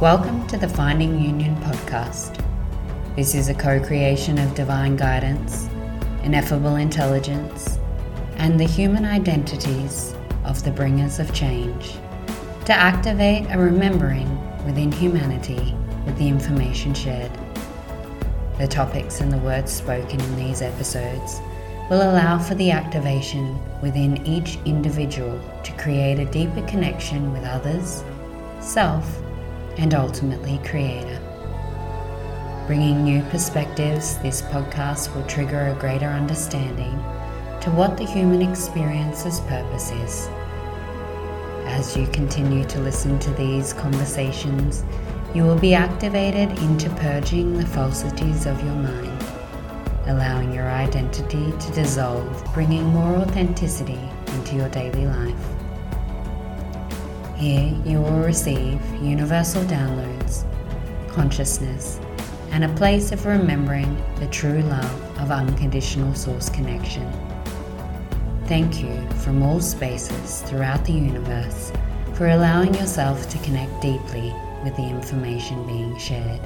Welcome to the Finding Union podcast. This is a co creation of divine guidance, ineffable intelligence, and the human identities of the bringers of change to activate a remembering within humanity with the information shared. The topics and the words spoken in these episodes will allow for the activation within each individual to create a deeper connection with others, self, and ultimately Creator. Bringing new perspectives, this podcast will trigger a greater understanding to what the human experience's purpose is. As you continue to listen to these conversations, you will be activated into purging the falsities of your mind, allowing your identity to dissolve, bringing more authenticity into your daily life. Here you will receive universal downloads, consciousness, and a place of remembering the true love of unconditional source connection. Thank you from all spaces throughout the universe for allowing yourself to connect deeply with the information being shared.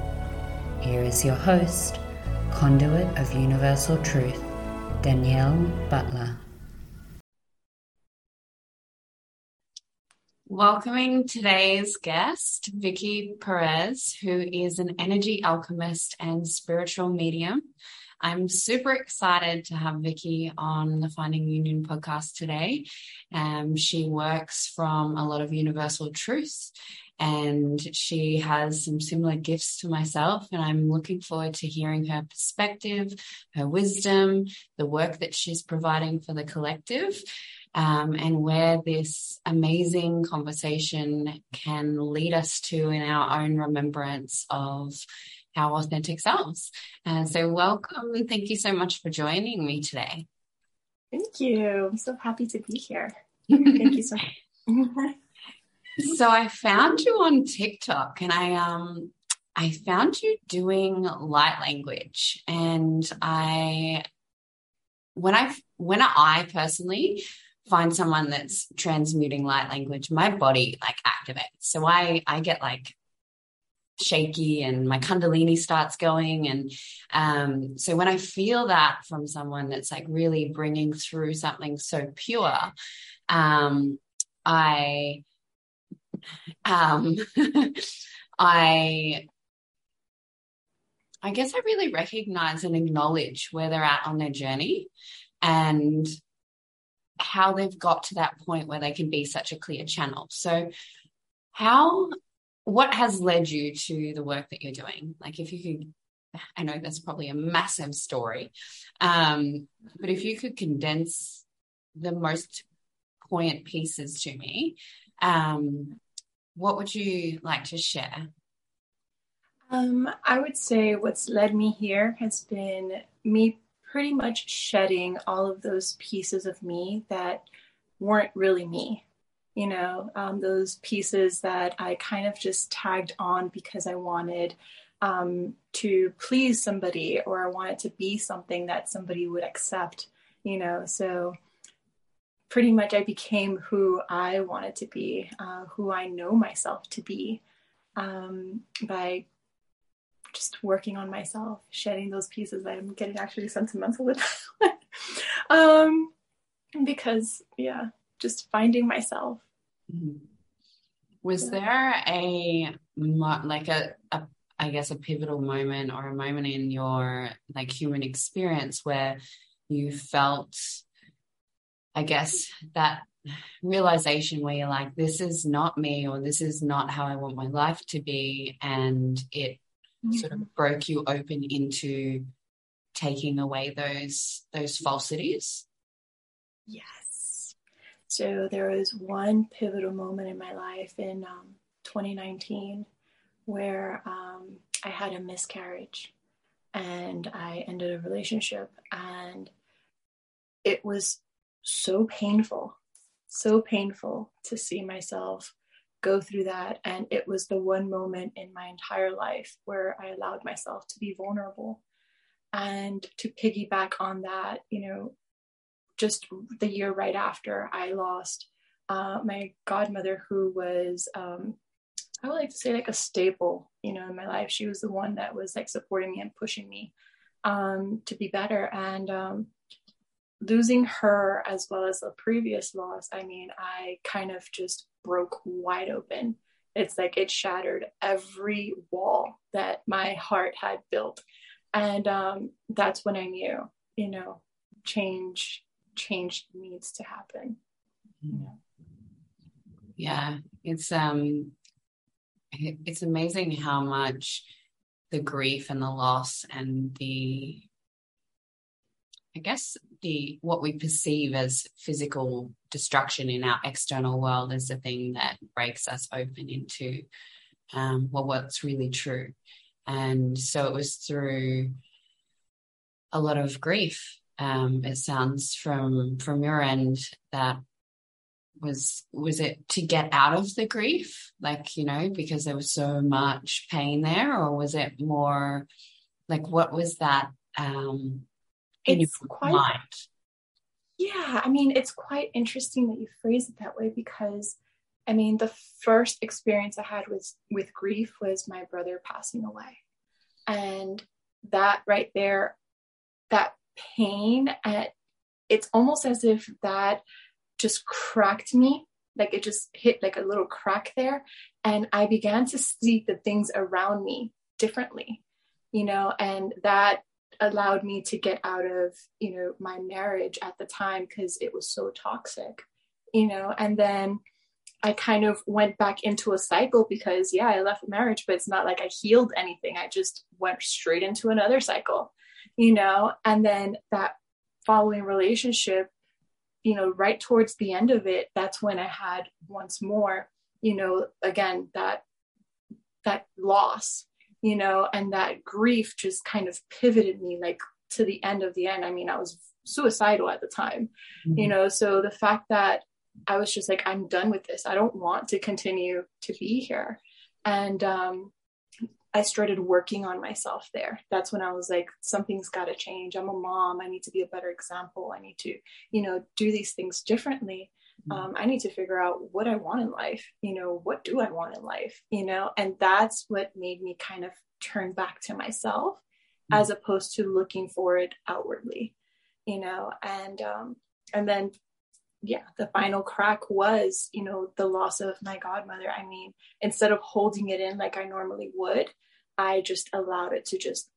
Here is your host, conduit of universal truth, Danielle Butler. Welcoming today's guest, Vicky Perez, who is an energy alchemist and spiritual medium. I'm super excited to have Vicky on the Finding Union podcast today. Um, she works from a lot of universal truths and she has some similar gifts to myself. And I'm looking forward to hearing her perspective, her wisdom, the work that she's providing for the collective um, and where this amazing conversation can lead us to in our own remembrance of our authentic selves. And so, welcome and thank you so much for joining me today. Thank you. I'm so happy to be here. thank you so much. so I found you on TikTok and I um I found you doing light language and I when I when I personally find someone that's transmuting light language, my body like activates. So I I get like shaky and my kundalini starts going and um, so when i feel that from someone that's like really bringing through something so pure um, i um, i i guess i really recognize and acknowledge where they're at on their journey and how they've got to that point where they can be such a clear channel. So, how, what has led you to the work that you're doing? Like, if you could, I know that's probably a massive story, um, but if you could condense the most poignant pieces to me, um, what would you like to share? Um, I would say what's led me here has been me pretty much shedding all of those pieces of me that weren't really me. You know, um, those pieces that I kind of just tagged on because I wanted um, to please somebody or I wanted to be something that somebody would accept, you know. So pretty much I became who I wanted to be, uh, who I know myself to be um, by just working on myself, shedding those pieces. I'm getting actually sentimental with that um, because yeah, just finding myself. Mm-hmm. Was yeah. there a like a, a I guess a pivotal moment or a moment in your like human experience where you felt I guess that realization where you're like this is not me or this is not how I want my life to be and it. Sort of broke you open into taking away those those falsities? Yes. So there was one pivotal moment in my life in um, 2019 where um, i had a miscarriage and i ended a relationship and it was so painful so painful to see myself go through that. And it was the one moment in my entire life where I allowed myself to be vulnerable. And to piggyback on that, you know, just the year right after, I lost uh, my godmother, who was um, I would like to say like a staple, you know, in my life. She was the one that was like supporting me and pushing me um, to be better. And um, losing her as well as the previous loss, I mean, I kind of just broke wide open. It's like it shattered every wall that my heart had built. And um, that's when I knew, you know, change change needs to happen. Yeah, it's um it's amazing how much the grief and the loss and the I guess the what we perceive as physical destruction in our external world is the thing that breaks us open into um, well what's really true. And so it was through a lot of grief. Um, it sounds from from your end that was was it to get out of the grief like you know because there was so much pain there or was it more like what was that um in it's your quite, mind. Yeah i mean it's quite interesting that you phrase it that way because i mean the first experience i had with with grief was my brother passing away. And that right there that pain at it's almost as if that just cracked me like it just hit like a little crack there. And i began to see the things around me differently you know and that allowed me to get out of you know my marriage at the time because it was so toxic you know? And then i kind of went back into a cycle because yeah i left marriage but it's not like i healed anything. I just went straight into another cycle you know? And then that following relationship you know, right towards the end of it, that's when I had once more, you know, again, that that loss, you know, and that grief just kind of pivoted me like to the end of the end. I mean, I was suicidal at the time, mm-hmm. you know, so the fact that I was just like, I'm done with this. I don't want to continue to be here. And um, I started working on myself there. That's when I was like, something's got to change. I'm a mom. I need to be a better example. I need to, you know, do these things differently. Mm-hmm. Um, I need to figure out what I want in life. You know, what do I want in life? You know, and that's what made me kind of turn back to myself mm-hmm. as opposed to looking for it outwardly. You know, and um, and then yeah, the final crack was, you know, the loss of my godmother. I mean, instead of holding it in like I normally would, I just allowed it to just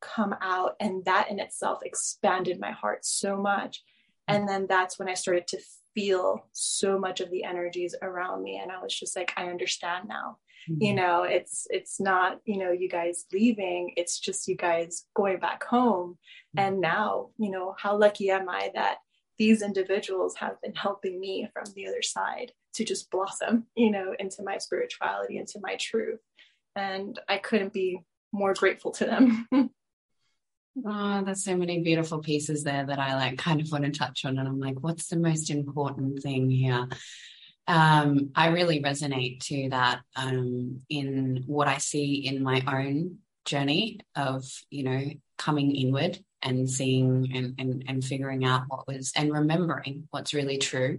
come out. And that in itself expanded my heart so much. And then that's when I started to feel so much of the energies around me. And I was just like, I understand now. Mm-hmm. You know, it's it's not, you know, you guys leaving, it's just you guys going back home. Mm-hmm. And now, you know, how lucky am I that these individuals have been helping me from the other side to just blossom, you know, into my spirituality, into my truth. And I couldn't be more grateful to them. oh, there's so many beautiful pieces there that I like kind of want to touch on. And I'm like, what's the most important thing here? Um, I really resonate to that um, in what I see in my own journey of, you know, coming inward and seeing and, and, and figuring out what was and remembering what's really true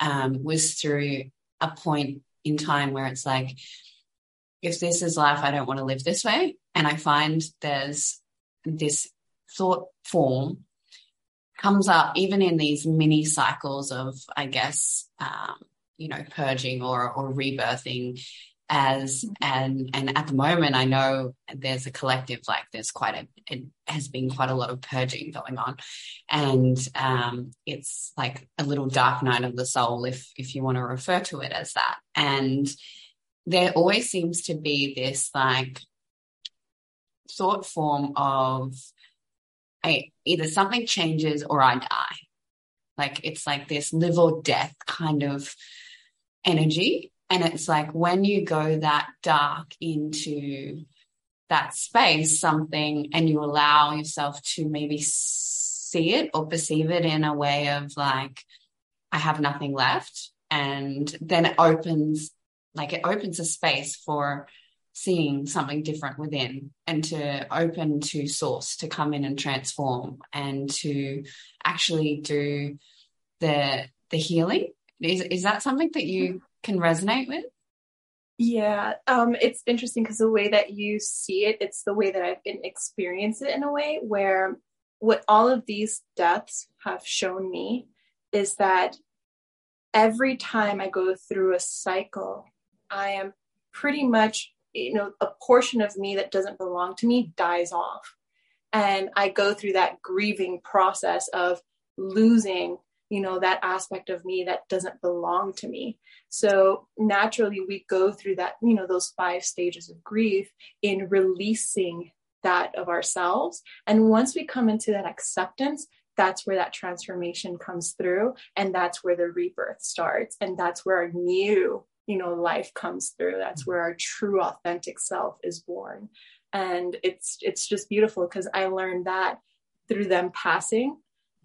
um, was through a point in time where it's like, if this is life, I don't want to live this way. And I find there's this thought form comes up even in these mini cycles of, I guess, um, you know, purging or, or rebirthing as and and at the moment i know there's a collective like there's quite a it has been quite a lot of purging going on. And um it's like a little dark night of the soul if if you want to refer to it as that. And there always seems to be this like thought form of I, either something changes or i die like it's like this live or death kind of energy and it's like when you go that dark into that space, something, and you allow yourself to maybe see it or perceive it in a way of like, I have nothing left. And then it opens, like, it opens a space for seeing something different within and to open to source to come in and transform and to actually do the the healing is is that something that you can resonate with? Yeah, um, it's interesting because the way that you see it, it's the way that I've been experiencing it in a way where what all of these deaths have shown me is that every time I go through a cycle, I am pretty much, you know, a portion of me that doesn't belong to me dies off. And I go through that grieving process of losing you know that aspect of me that doesn't belong to me. So naturally we go through that you know those five stages of grief in releasing that of ourselves. And once we come into that acceptance that's where that transformation comes through. And that's where the rebirth starts. And that's where our new you know life comes through that's mm-hmm. where our true authentic self is born and it's it's just beautiful because i learned that through them passing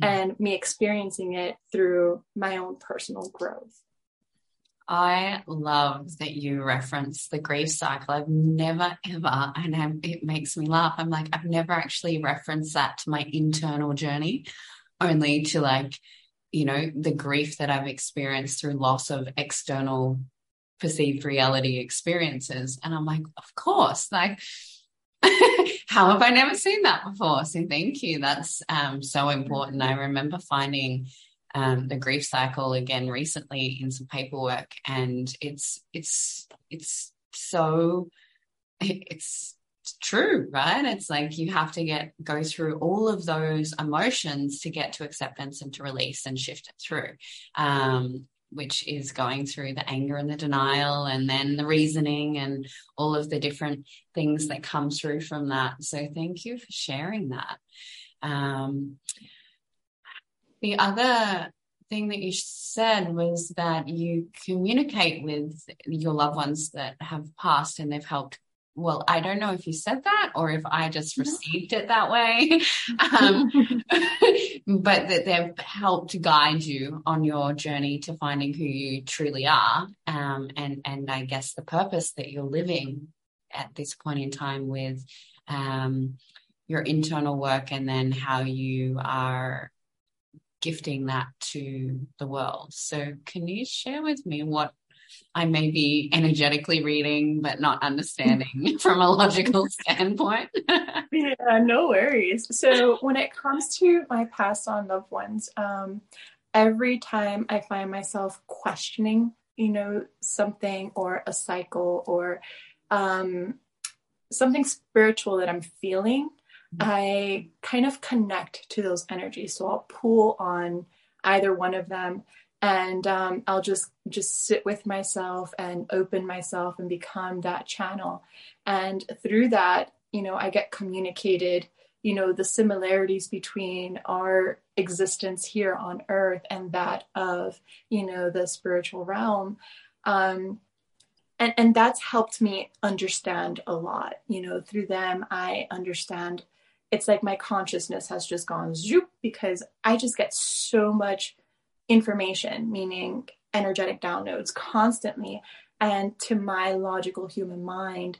mm-hmm. and me experiencing it through my own personal growth. I love that you reference the grief cycle. I've never ever, and I'm, it makes me laugh. I'm like, I've never actually referenced that to my internal journey, only to like, you know, the grief that I've experienced through loss of external perceived reality experiences. And I'm like, of course, like how have I never seen that before? So thank you. That's um, so important. I remember finding um, the grief cycle again recently in some paperwork, and it's it's it's so it's true right it's like you have to get go through all of those emotions to get to acceptance and to release and shift it through um, which is going through the anger and the denial and then the reasoning and all of the different things that come through from that. So thank you for sharing that. Um, the other thing that you said was that you communicate with your loved ones that have passed and they've helped well, I don't know if you said that or if I just received it that way, um, but that they've helped guide you on your journey to finding who you truly are, um, and and I guess the purpose that you're living at this point in time with um, your internal work, and then how you are gifting that to the world. So, can you share with me what I may be energetically reading, but not understanding from a logical standpoint. yeah, no worries. So, when it comes to my past on loved ones, um, every time I find myself questioning, you know, something or a cycle or um, something spiritual that I'm feeling, mm-hmm. I kind of connect to those energies. So, I'll pull on either one of them and um, I'll just just sit with myself and open myself and become that channel. And through that, you know, I get communicated, you know, the similarities between our existence here on Earth and that of, you know, the spiritual realm. Um, and and that's helped me understand a lot. You know, through them, I understand. It's like my consciousness has just gone zoop because I just get so much information, meaning energetic downloads constantly. And to my logical human mind,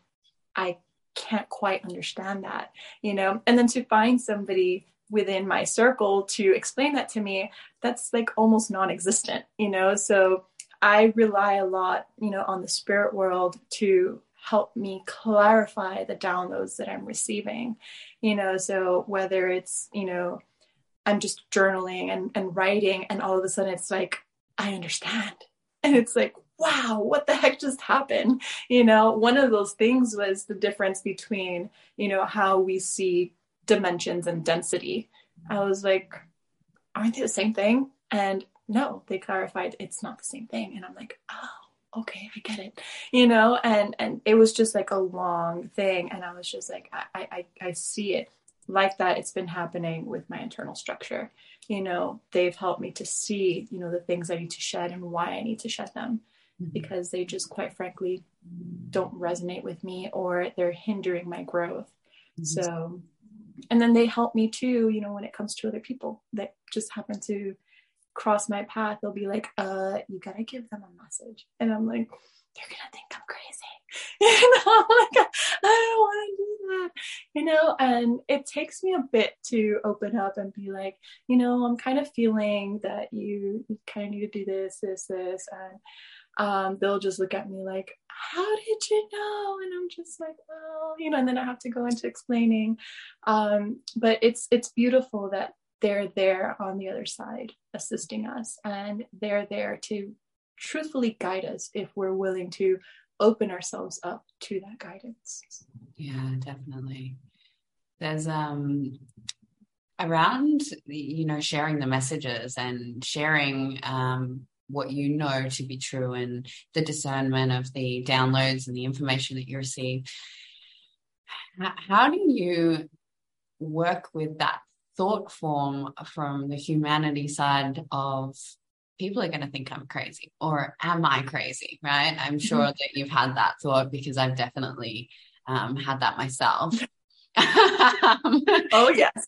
I can't quite understand that, you know? And then to find somebody within my circle to explain that to me, that's like almost non existent, you know? So I rely a lot, you know, on the spirit world to help me clarify the downloads that I'm receiving, you know? So whether it's, you know, I'm just journaling and, and writing, and all of a sudden it's like, I understand. And it's like, wow, what the heck just happened? You know, one of those things was the difference between, you know, how we see dimensions and density. I was like, aren't they the same thing? And no, they clarified it's not the same thing. And I'm like, oh, okay, I get it. You know, and and it was just like a long thing. And I was just like, I I, I see it like that it's been happening with my internal structure you know they've helped me to see you know the things i need to shed and why i need to shed them mm-hmm. because they just quite frankly don't resonate with me or they're hindering my growth mm-hmm. so and then they help me too you know when it comes to other people that just happen to cross my path they'll be like uh you gotta give them a message and i'm like they're gonna think i'm crazy you know, like I don't want to do that, you know, and it takes me a bit to open up and be like, you know, I'm kind of feeling that you, you kind of need to do this, this, this, and um, they'll just look at me like, how did you know? And I'm just like, well, you know, and then I have to go into explaining. Um, but it's it's beautiful that they're there on the other side assisting us and they're there to truthfully guide us if we're willing to open ourselves up to that guidance. Yeah, definitely. There's um around you know sharing the messages and sharing um what you know to be true and the discernment of the downloads and the information that you receive. How do you work with that thought form from the humanity side of people are going to think I'm crazy or am I crazy? Right. I'm mm-hmm. sure that you've had that thought because I've definitely um, had that myself. oh yes.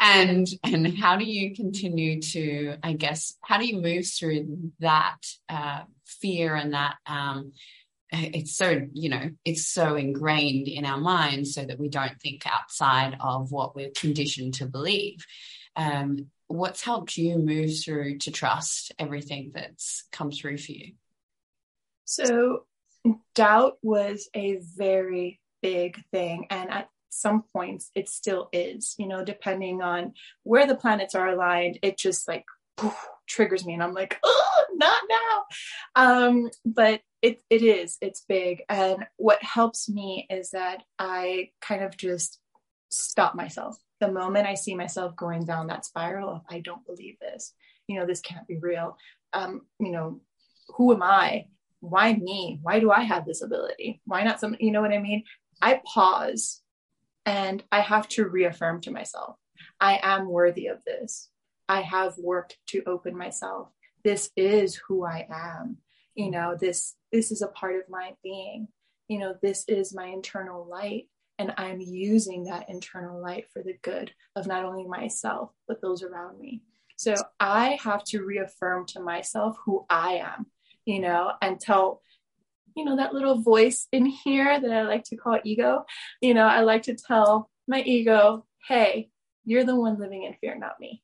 and and how do you continue to I guess how do you move through that uh, fear and that um, it's so you know it's so ingrained in our minds so that we don't think outside of what we're conditioned to believe um, what's helped you move through to trust everything that's come through for you so doubt was a very big thing. And at some points, it still is, you know, depending on where the planets are aligned, it just like poof, triggers me. And I'm like, oh, not now. Um, but it, it is, it's big. And what helps me is that I kind of just stop myself. The moment I see myself going down that spiral of, I don't believe this, you know, this can't be real. Um, you know, who am I? Why me? Why do I have this ability? Why not some, you know what I mean? I pause and I have to reaffirm to myself I am worthy of this. I have worked to open myself. This is who I am. You know, this this is a part of my being. You know, this is my internal light and I'm using that internal light for the good of not only myself but those around me. So I have to reaffirm to myself who I am, you know, and tell you know, that little voice in here that I like to call ego. You know, I like to tell my ego, hey, you're the one living in fear, not me.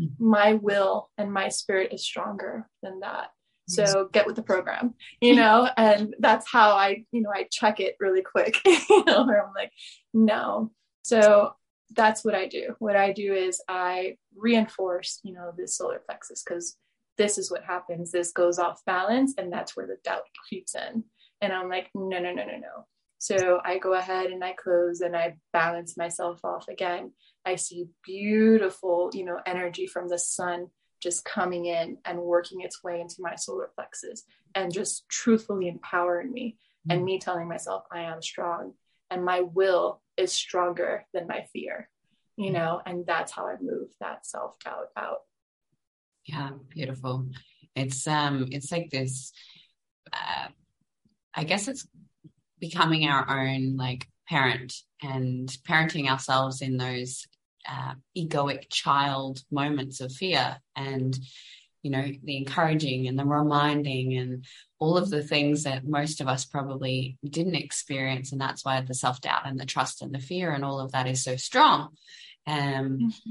Mm-hmm. My will and my spirit is stronger than that. So get with the program, you know, and that's how I, you know, I check it really quick, you know, where I'm like, no. So that's what I do. What I do is I reinforce, you know, the solar plexus because this is what happens. This goes off balance, and that's where the doubt creeps in. And I'm like, no, no, no, no, no. So I go ahead and I close and I balance myself off again. I see beautiful, you know, energy from the sun just coming in and working its way into my solar plexus and just truthfully empowering me mm-hmm. and me telling myself I am strong and my will is stronger than my fear, you mm-hmm. know, and that's how I move that self doubt out. Yeah, beautiful. It's um it's like this uh, I guess it's becoming our own like parent and parenting ourselves in those uh, egoic child moments of fear and you know the encouraging and the reminding and all of the things that most of us probably didn't experience. And that's why the self-doubt and the trust and the fear and all of that is so strong. Um, mm-hmm.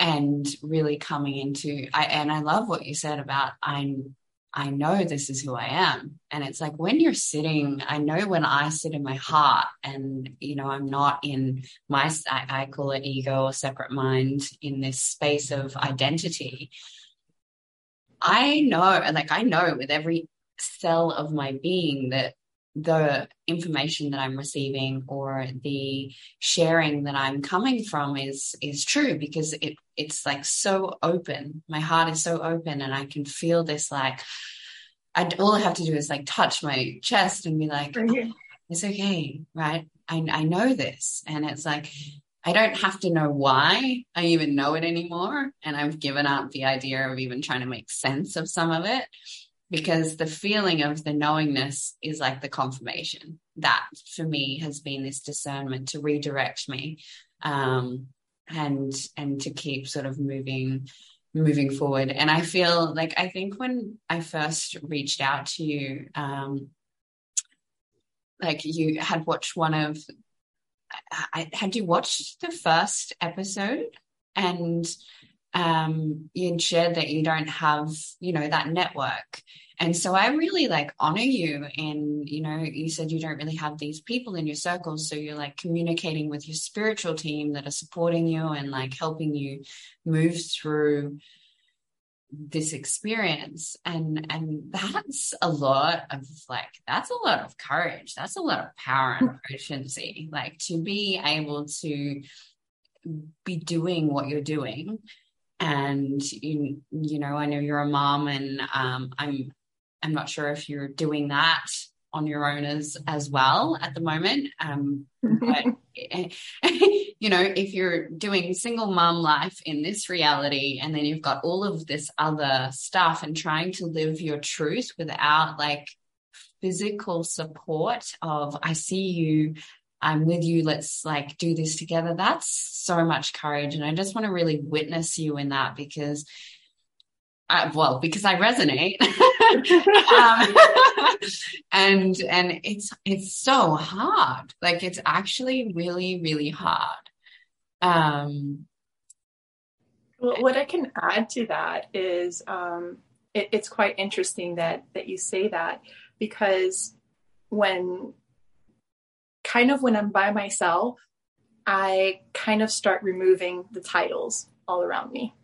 and really coming into I and I love what you said about I'm I know this is who I am. And it's like when you're sitting, I know when I sit in my heart and, you know, I'm not in my, I, I call it ego or separate mind in this space of identity. I know, like, I know with every cell of my being that the information that I'm receiving or the sharing that I'm coming from is is true because it it's like so open. My heart is so open and I can feel this like I all I have to do is like touch my chest and be like oh, it's okay, right? I I know this and it's like I don't have to know why I even know it anymore and I've given up the idea of even trying to make sense of some of it because the feeling of the knowingness is like the confirmation. That for me has been this discernment to redirect me um, and and to keep sort of moving moving forward. And i feel like i think when i first reached out to you um, like you had watched one of I, had you watched the first episode? And um, you shared that you don't have, you know, that network. And so I really like honor you. And, you know, you said you don't really have these people in your circles. So you're like communicating with your spiritual team that are supporting you and like helping you move through this experience and and that's a lot of like that's a lot of courage that's a lot of power and proficiency like to be able to be doing what you're doing and you you know i know you're a mom and um, i'm i'm not sure if you're doing that on your own as as well at the moment um, but you know if you're doing single mom life in this reality and then you've got all of this other stuff and trying to live your truth without like physical support of i see you I'm with you. Let's like do this together. That's so much courage. And I just want to really witness you in that because I, well, because I resonate. um, and, and it's, it's so hard. Like it's actually really, really hard. Um, well, what I can add to that is, um, it, it's quite interesting that, that you say that because when kind of when I'm by myself, I kind of start removing the titles all around me.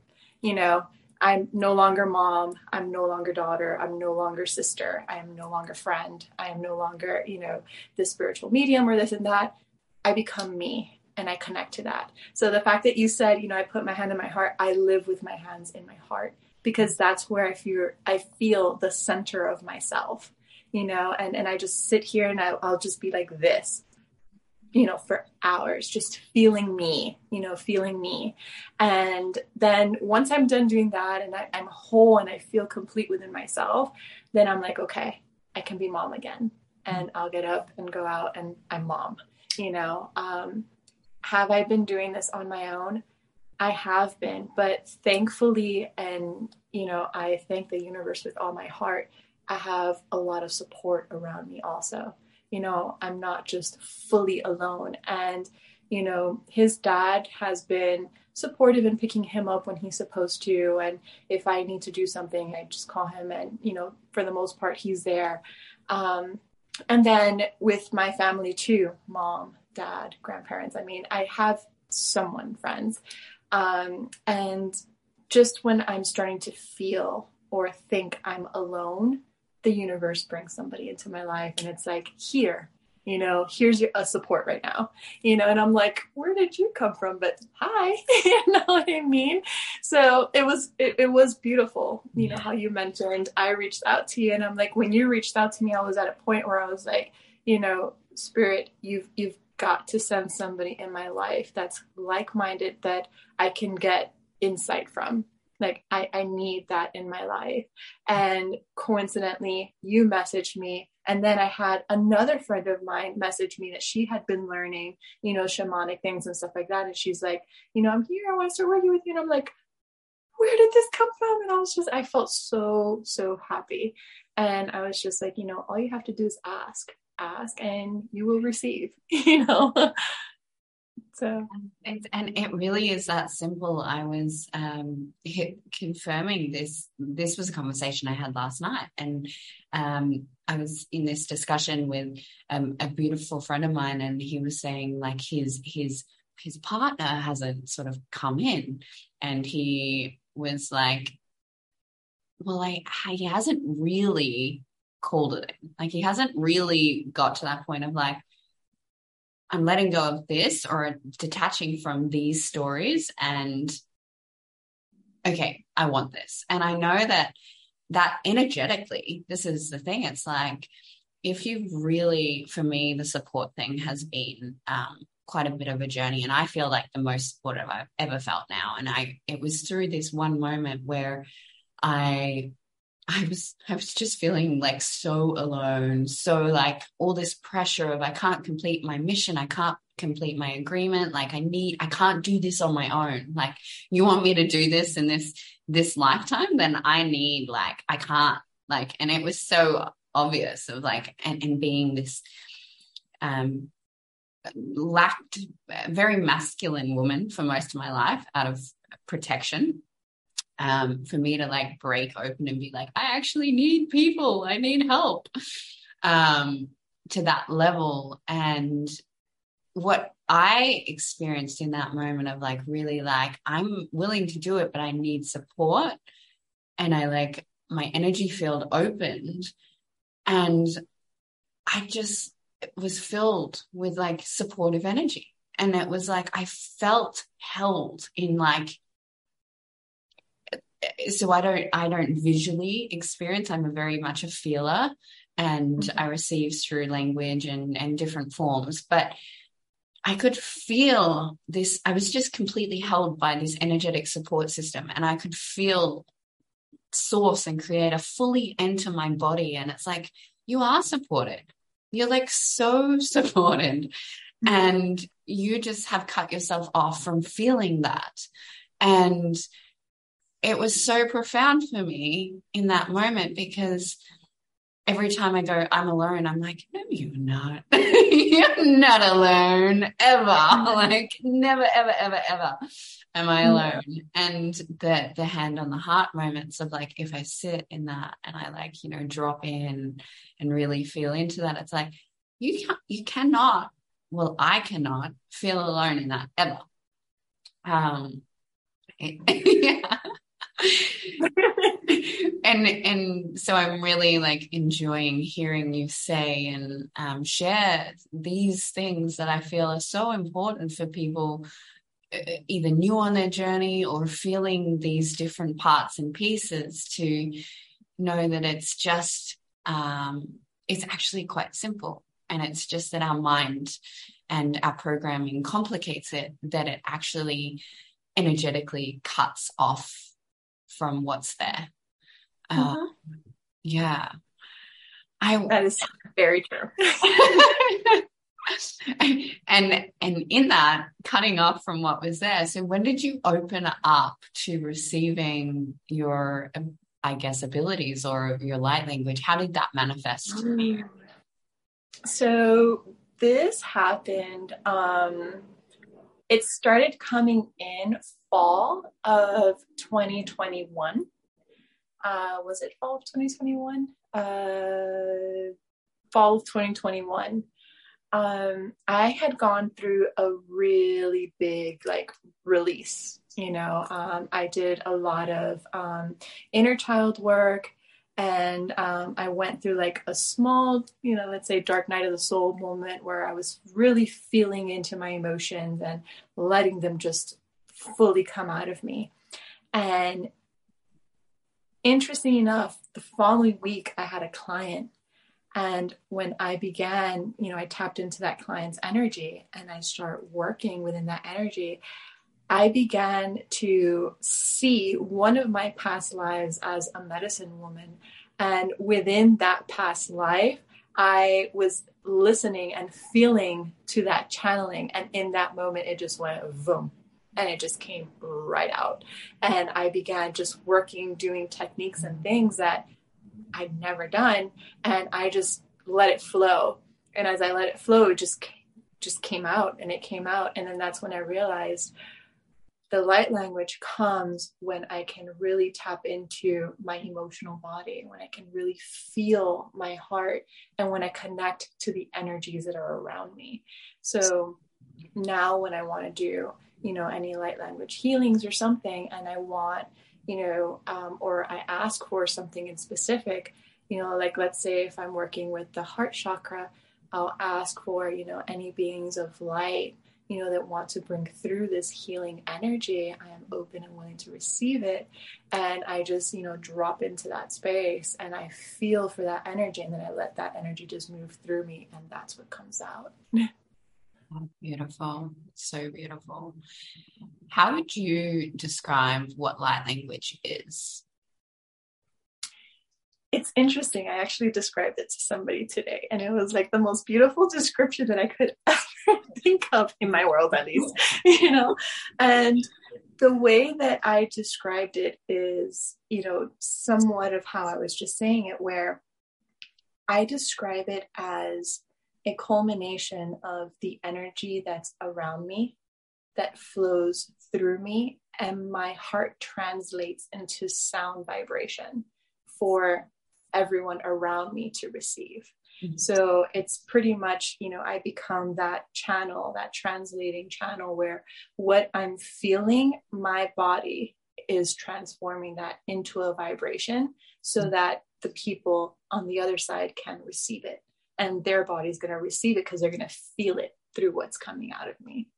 You know, I'm no longer mom, I'm no longer daughter, I'm no longer sister, I am no longer friend, I am no longer, you know, the spiritual medium or this and that. I become me and I connect to that. So the fact that you said, you know, I put my hand in my heart, I live with my hands in my heart because that's where I feel I feel the center of myself, you know, and and I just sit here and I, I'll just be like this you know, for hours, just feeling me, you know, feeling me. And then once I'm done doing that and I, am whole and I feel complete within myself, then I'm like, okay, I can be mom again. And I'll get up and go out and I'm mom, you know. Um, have I been doing this on my own? I have been, but thankfully, and, you know, I thank the universe with all my heart, I have a lot of support around me also you know, I'm not just fully alone. And, you know, his dad has been supportive in picking him up when he's supposed to. And if I need to do something, I just call him and, you know, for the most part, he's there. Um, and then with my family too, mom, dad, grandparents, I mean, I have someone, friends. Um, and just when I'm starting to feel or think I'm alone, the universe brings somebody into my life and it's like here you know here's your a support right now. You know and i'm like where did you come from? But hi you know what i mean? So it was it, it was beautiful you know how you mentioned i reached out to you and i'm like when you reached out to me i was at a point where i was like you know spirit you've you've got to send somebody in my life that's like-minded that i can get insight from like I, I need that in my life. And coincidentally you messaged me. And then i had another friend of mine message me that she had been learning you know shamanic things and stuff like that. And she's like you know i'm here. I want to start working with you. And i'm like where did this come from? And i was just i felt so so happy. And i was just like you know all you have to do is ask ask and you will receive you know so and, and it really is that simple. I was um, confirming this. This was a conversation I had last night, and um, I was in this discussion with um, a beautiful friend of mine, and he was saying like his his his partner hasn't sort of come in, and he was like, well, I, he hasn't really called it in. Like he hasn't really got to that point of like, I'm letting go of this or detaching from these stories and okay, I want this. And I know that that energetically, this is the thing. It's like if you've really, for me, the support thing has been um, quite a bit of a journey, and I feel like the most supportive I've ever felt now. And I, it was through this one moment where I I was I was just feeling like so alone, so like all this pressure of I can't complete my mission, I can't complete my agreement, like I need I can't do this on my own. Like you want me to do this in this this lifetime, then I need like I can't like and it was so obvious of like and, and being this um lacked very masculine woman for most of my life out of protection um, for me to like break open and be like, I actually need people, I need help um, to that level. And what I experienced in that moment of like, really like, I'm willing to do it, but I need support. And I like, my energy field opened and I just was filled with like supportive energy. And it was like, I felt held in like, so I don't, I don't visually experience. I'm a very much a feeler and mm-hmm. I receive through language and, and different forms, but I could feel this. I was just completely held by this energetic support system and I could feel source and creator fully enter my body. And it's like, you are supported. You're like so supported. Mm-hmm. And you just have cut yourself off from feeling that. And it was so profound for me in that moment because every time I go, I'm alone, I'm like, no, you're not. you're not alone ever. like never, ever, ever, ever am I alone. And the the hand on the heart moments of like if I sit in that and I like, you know, drop in and really feel into that, it's like you can't you cannot, well, I cannot feel alone in that ever. Um yeah. And and so I'm really like enjoying hearing you say and um, share these things that I feel are so important for people either new on their journey or feeling these different parts and pieces to know that it's just um, it's actually quite simple. And it's just that our mind and our programming complicates it that it actually energetically cuts off from what's there. Uh, mm-hmm. yeah. I that is very true. and and in that cutting off from what was there so when did you open up to receiving your i guess abilities or your light language how did that manifest mm. so this happened um it started coming in fall of 2021. Uh, was it fall of 2021? Uh, fall of 2021. Um, I had gone through a really big like release. You know, um, I did a lot of um, inner child work and um, I went through like a small, you know, let's say dark night of the soul moment where I was really feeling into my emotions and letting them just fully come out of me. And interesting enough, the following week I had a client. And when I began, you know, I tapped into that client's energy and I start working within that energy. I began to see one of my past lives as a medicine woman. And within that past life, I was listening and feeling to that channeling. And in that moment, it just went boom. And it just came right out. And I began just working, doing techniques and things that I'd never done. And I just let it flow. And as I let it flow, it just just came out and it came out. And then that's when I realized the light language comes when I can really tap into my emotional body, when I can really feel my heart, and when I connect to the energies that are around me. So now, when I want to do, you know, any light language healings or something, and I want, you know, um, or I ask for something in specific, you know, like let's say if I'm working with the heart chakra, I'll ask for, you know, any beings of light you know, that want to bring through this healing energy, I am open and willing to receive it. And I just, you know, drop into that space and I feel for that energy. And then I let that energy just move through me. And that's what comes out. Oh, beautiful. So beautiful. How would you describe what light language is? it's interesting. I actually described it to somebody today, and it was like the most beautiful description that I could ever think of in my world, at least, you know. And the way that I described it is, you know, somewhat of how I was just saying it, where I describe it as a culmination of the energy that's around me that flows through me and my heart translates into sound vibration for everyone around me to receive. Mm-hmm. So it's pretty much, you know, I become that channel, that translating channel where what I'm feeling, my body is transforming that into a vibration so mm-hmm. that the people on the other side can receive it and their body's going to receive it because they're going to feel it through what's coming out of me.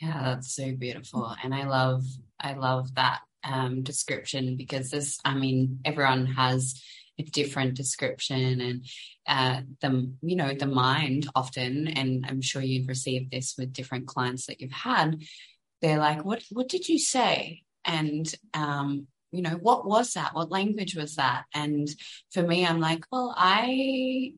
Yeah that's so beautiful. And i love i love that um, description because this i mean everyone has a different description and uh, the you know the mind often and i'm sure you've received this with different clients that you've had they're like what what did you say? And um, you know what was that? What language was that? And for me i'm like well i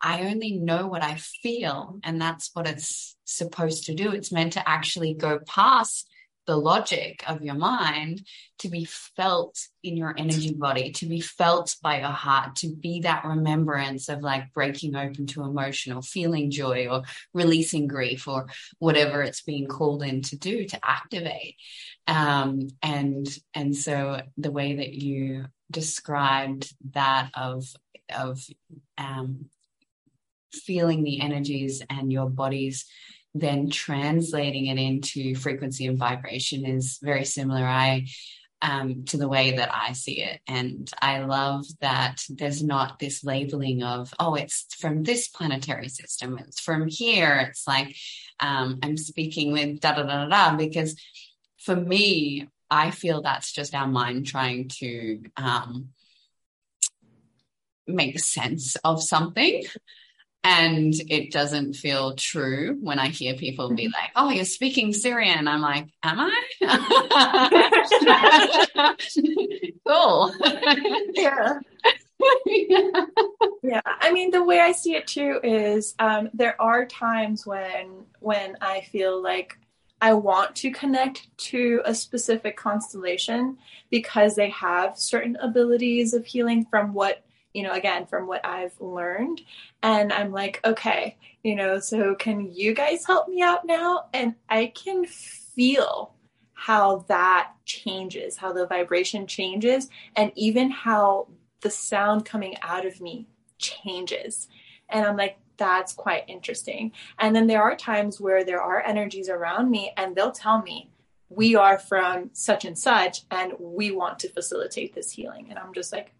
i only know what i feel and that's what it's supposed to do. It's meant to actually go past the logic of your mind to be felt in your energy body, to be felt by your heart, to be that remembrance of like breaking open to emotion or feeling joy or releasing grief or whatever it's being called in to do to activate. Um, and and so the way that you described that of of um, feeling the energies and your body's then translating it into frequency and vibration is very similar. I um, to the way that I see it. And I love that there's not this labeling of, oh, it's from this planetary system, it's from here. It's like um, I'm speaking with da da da da, because for me, I feel that's just our mind trying to um, make sense of something and it doesn't feel true when I hear people be mm-hmm. like, "Oh, you're speaking Sirian." I'm like, "Am I?" cool. yeah. yeah. I mean, the way I see it too is um, there are times when when I feel like I want to connect to a specific constellation because they have certain abilities of healing from what you know, again, from what I've learned. And I'm like, okay, you know, so can you guys help me out now? And I can feel how that changes, how the vibration changes, and even how the sound coming out of me changes. And I'm like, that's quite interesting. And then there are times where there are energies around me, and they'll tell me, we are from such and such, and we want to facilitate this healing. And I'm just like,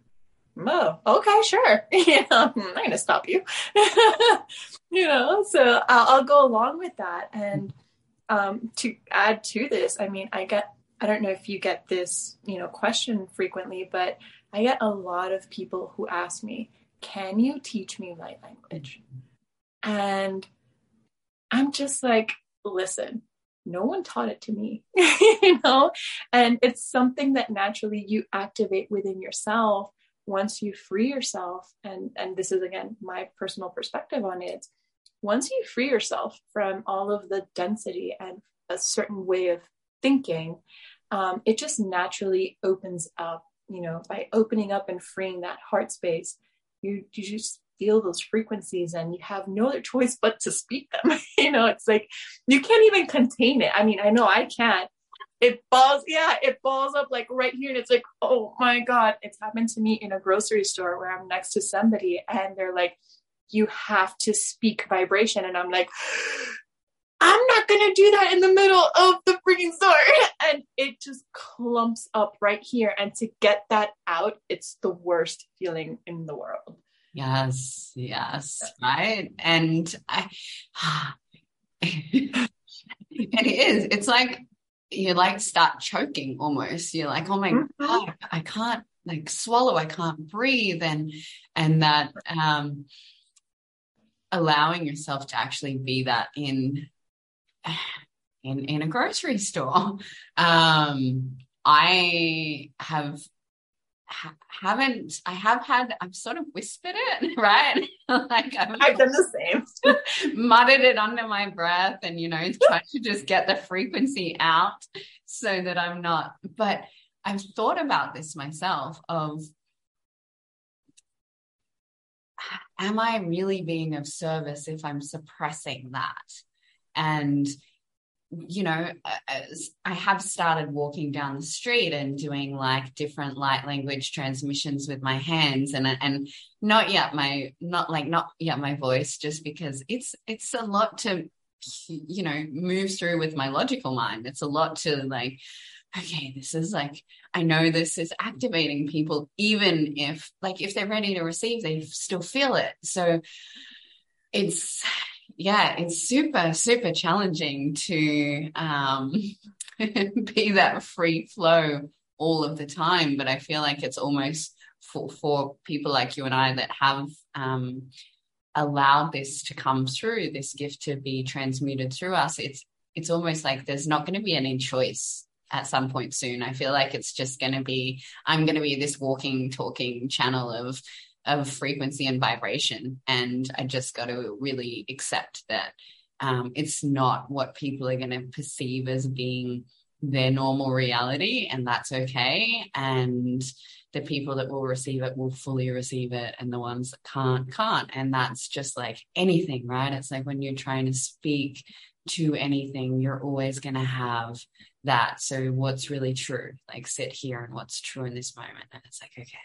oh, okay, sure. yeah, I'm not going to stop you. you know, so I'll, I'll, go along with that. And um, to add to this, I mean, I get, I don't know if you get this, you know, question frequently, but I get a lot of people who ask me, can you teach me light language? And I'm just like, listen, no one taught it to me, you know? And it's something that naturally you activate within yourself once you free yourself and and this is again my personal perspective on it once you free yourself from all of the density and a certain way of thinking um, it just naturally opens up you know by opening up and freeing that heart space you you just feel those frequencies and you have no other choice but to speak them. You know it's like you can't even contain it. I mean i know i can't it balls yeah it balls up like right here and it's like oh my god it's happened to me in a grocery store where i'm next to somebody and they're like you have to speak vibration and i'm like i'm not gonna do that in the middle of the freaking store. And it just clumps up right here and to get that out it's the worst feeling in the world. Yes yes right? And i and it is it's like you like start choking almost. You're like, oh my mm-hmm. god, I can't like swallow, I can't breathe, and and that um, allowing yourself to actually be that in in in a grocery store. Um, I have ha- haven't I have had I've sort of whispered it, right? like I've, I've, done the same. muttered it under my breath and you know, tried to just get the frequency out so that I'm not but I've thought about this myself of am I really being of service if I'm suppressing that? And you know, I have started walking down the street and doing like different light language transmissions with my hands and and not yet my not like not yet my voice just because it's it's a lot to you know move through with my logical mind. It's a lot to like okay, this is like I know this is activating people even if like if they're ready to receive they still feel it. So it's yeah, it's super, super challenging to um, be that free flow all of the time. But I feel like it's almost for, for people like you and I that have um, allowed this to come through, this gift to be transmuted through us. It's it's almost like there's not going to be any choice at some point soon. I feel like it's just going to be I'm going to be this walking, talking channel of of frequency and vibration. And I just got to really accept that um, it's not what people are going to perceive as being their normal reality, and that's okay. And the people that will receive it will fully receive it, and the ones that can't, can't. And that's just like anything, right? It's like when you're trying to speak to anything, you're always going to have that. So, what's really true? Like, sit here and what's true in this moment. And it's like, okay,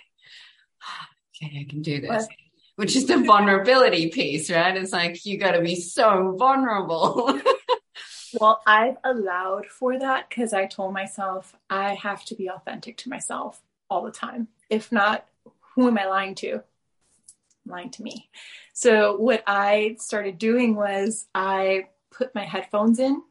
okay, I can do this. Which is the vulnerability piece, right? It's like you got to be so vulnerable. well, I've allowed for that because I told myself I have to be authentic to myself all the time. If not, who am I lying to? I'm lying to me. So, what I started doing was I put my headphones in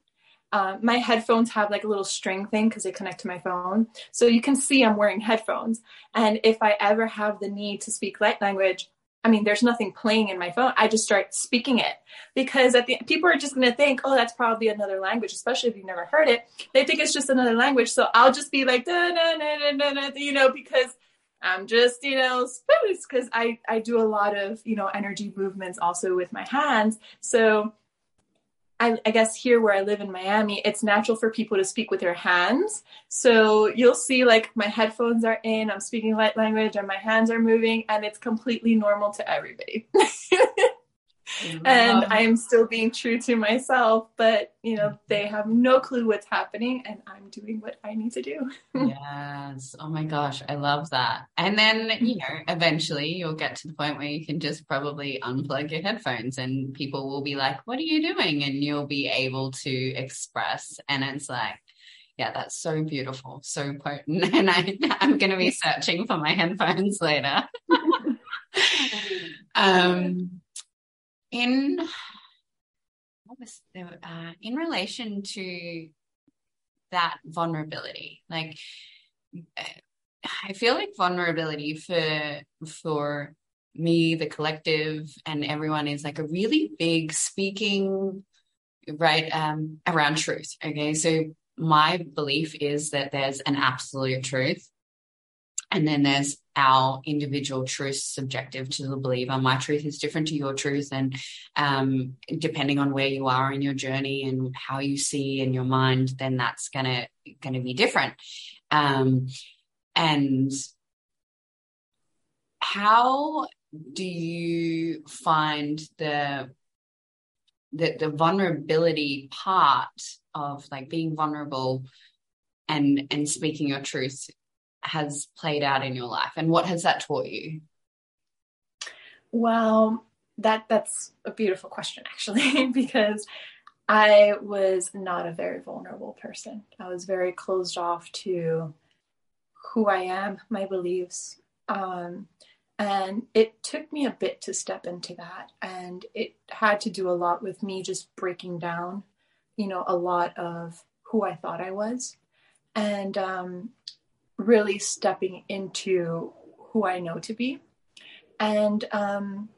uh, my headphones have like a little string thing because they connect to my phone. So you can see I'm wearing headphones. And if I ever have the need to speak light language, I mean, there's nothing playing in my phone. I just start speaking it because at the people are just going to think, oh, that's probably another language, especially if you've never heard it. They think it's just another language. So I'll just be like, da, da, da, da, da, you know, because I'm just, you know, because I, I do a lot of, you know, energy movements also with my hands. So I, I, guess here where I live in Miami, it's natural for people to speak with their hands. So you'll see like my headphones are in, I'm speaking light language, and my hands are moving, and it's completely normal to everybody. and I am still being true to myself, but you know, they have no clue what's happening and I'm doing what I need to do. yes. Oh my gosh, I love that. And then, you know, eventually you'll get to the point where you can just probably unplug your headphones and people will be like, What are you doing? And you'll be able to express. And it's like, yeah, that's so beautiful, so potent. And I, I'm going to be searching for my headphones later. um, in what was uh, in relation to that vulnerability like i feel like vulnerability for for me the collective and everyone is like a really big speaking right um around truth okay? So my belief is that there's an absolute truth and then there's our individual truth subjective to the believer. My truth is different to your truth. And um, depending on where you are in your journey and how you see in your mind, then that's gonna gonna be different. Um, and how do you find the the, the vulnerability part of like being vulnerable and and speaking your truth has played out in your life and what has that taught you? Well that that's a beautiful question actually because i was not a very vulnerable person. I was very closed off to who i am my beliefs um, and it took me a bit to step into that and it had to do a lot with me just breaking down you know a lot of who i thought i was. And um, really stepping into who I know to be. And um,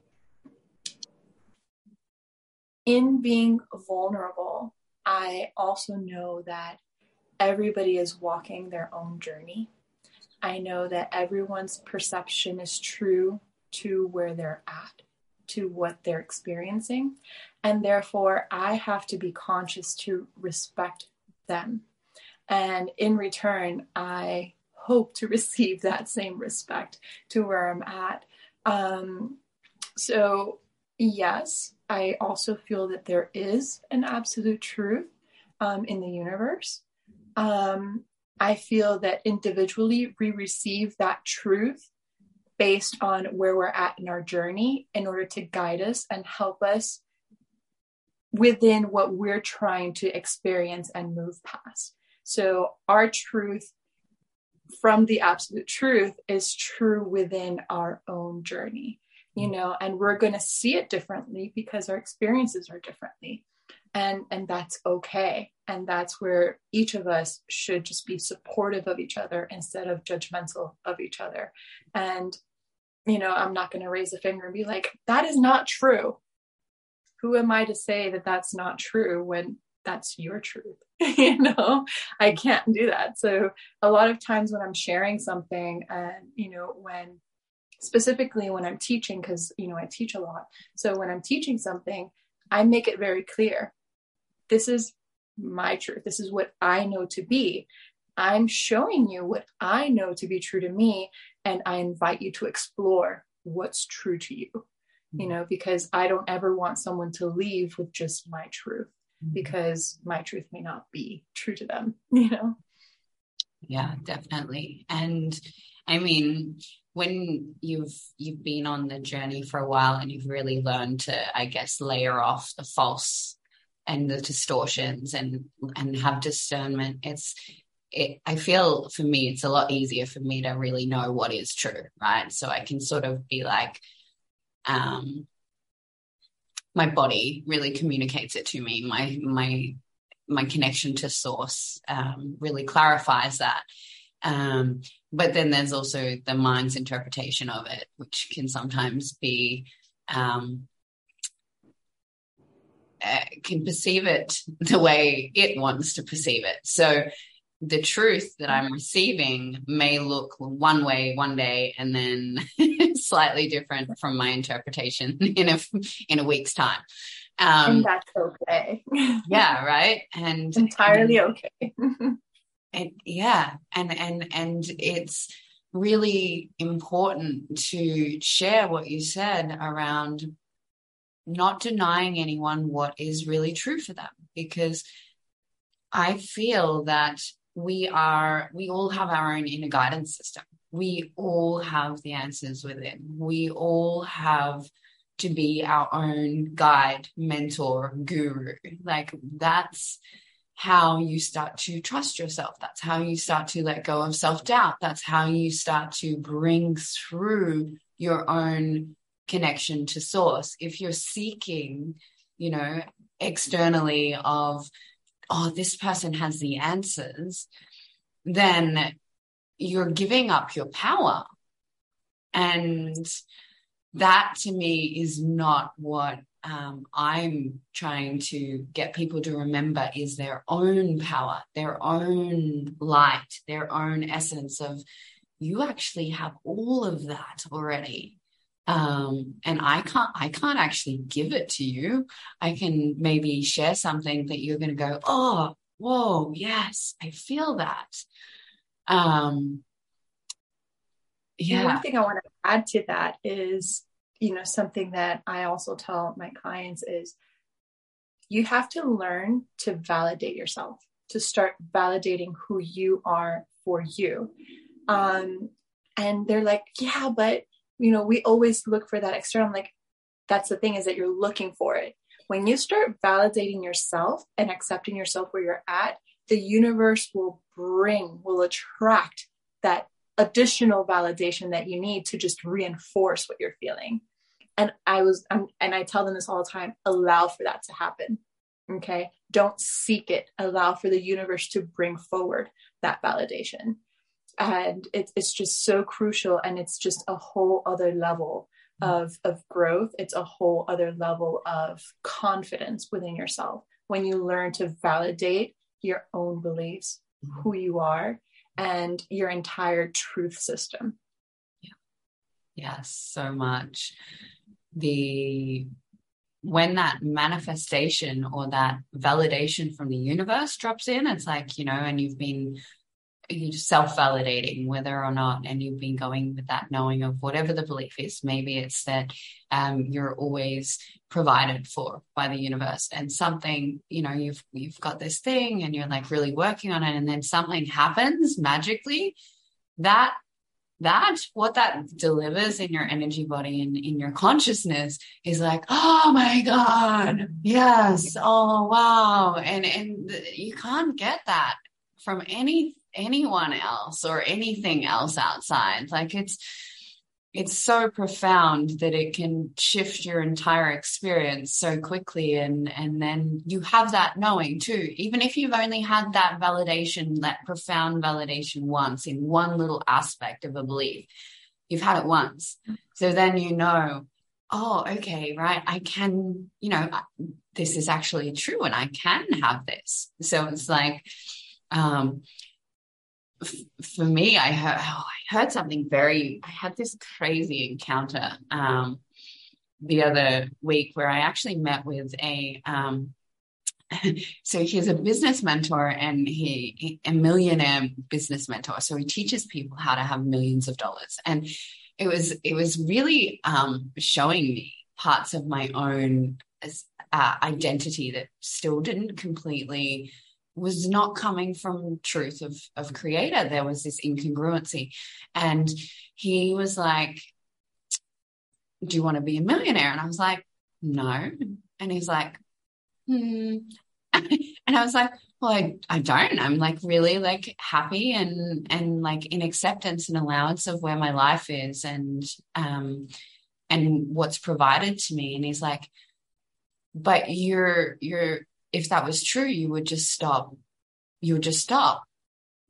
in being vulnerable, I also know that everybody is walking their own journey. I know that everyone's perception is true to where they're at, to what they're experiencing. And therefore, I have to be conscious to respect them. And in return, I hope to receive that same respect to where I'm at. Um, so, yes, I also feel that there is an absolute truth. um, in the universe. Um, I feel that individually we receive that truth based on where we're at in our journey in order to guide us and help us within what we're trying to experience and move past. So, our truth from the absolute truth is true within our own journey, you mm. know, and we're going to see it differently because our experiences are differently. And, and that's okay. And that's where each of us should just be supportive of each other instead of judgmental of each other. And, you know, I'm not going to raise a finger and be like, that is not true who am I to say that that's not true when that's your truth? you know, I can't do that. So a lot of times when I'm sharing something and, you know, when specifically when I'm teaching, because, you know, I teach a lot. So when I'm teaching something, I make it very clear. This is my truth. This is what I know to be. I'm showing you what I know to be true to me, and I invite you to explore what's true to you you mm-hmm. know, because I don't ever want someone to leave with just my truth. Because my truth may not be true to them, you know? Yeah, definitely. And I mean, when you've you've been on the journey for a while and you've really learned to, I guess, layer off the false and the distortions and and have discernment, it's it, I feel for me, it's a lot easier for me to really know what is true, right? So I can sort of be like, um, my body really communicates it to me. My my my connection to source um, really clarifies that. Um, but then there's also the mind's interpretation of it, which can sometimes be um, uh, can perceive it the way it wants to perceive it. So the truth that I'm receiving may look one way one day and then slightly different from my interpretation in a in a week's time. Um, and that's okay. yeah, right. And entirely and, okay. and yeah, and and and it's really important to share what you said around not denying anyone what is really true for them because I feel that we are we all have our own inner guidance system we all have the answers within. We all have to be our own guide mentor guru. Like that's how you start to trust yourself. That's how you start to let go of self-doubt. That's how you start to bring through your own connection to source. If you're seeking you know externally of oh, this person has the answers, then you're giving up your power. And that to me is not what um, I'm trying to get people to remember is their own power, their own light, their own essence of you actually have all of that already um, and I can't I can't actually give it to you. I can maybe share something that you're going to go, oh, whoa, yes, I feel that. Um, yeah. one thing I want to add to that is, you know, something that I also tell my clients is you have to learn to validate yourself, to start validating who you are for you. Um, and they're like, yeah, but you know, we always look for that external. Like, that's the thing is that you're looking for it. When you start validating yourself and accepting yourself where you're at, the universe will bring, will attract that additional validation that you need to just reinforce what you're feeling. And I was, I'm, and I tell them this all the time allow for that to happen. Okay. Don't seek it, allow for the universe to bring forward that validation and it, it's just so crucial and it's just a whole other level of of growth it's a whole other level of confidence within yourself when you learn to validate your own beliefs mm-hmm. who you are and your entire truth system. Yeah. Yes so much. The when that manifestation or that validation from the universe drops in it's like you know and you've been you're self-validating whether or not and you've been going with that knowing of whatever the belief is maybe it's that um, you're always provided for by the universe and something you know you've you've got this thing and you're like really working on it and then something happens magically that that what that delivers in your energy body and in your consciousness is like oh my god yes oh wow and and you can't get that from any anyone else or anything else outside. Like it's it's so profound that it can shift your entire experience so quickly and and then you have that knowing too. Even if you've only had that validation that profound validation once in one little aspect of a belief you've had it once. So then you know oh okay right i can you know this is actually true and i can have this. So it's like um for me, I heard, oh, I heard something very, I had this crazy encounter um, the other week where I actually met with a, um, so he's a business mentor and he, he, a millionaire business mentor. So he teaches people how to have millions of dollars. And it was, it was really um, showing me parts of my own uh, identity that still didn't completely was not coming from truth of of creator. There was this incongruency. And he was like do you want to be a millionaire? And i was like no. And he's like hmm. And i was like well I, I don't. I'm like really like happy and and like in acceptance and allowance of where my life is and um and what's provided to me. And he's like but you're you're if that was true, you would just stop. You would just stop.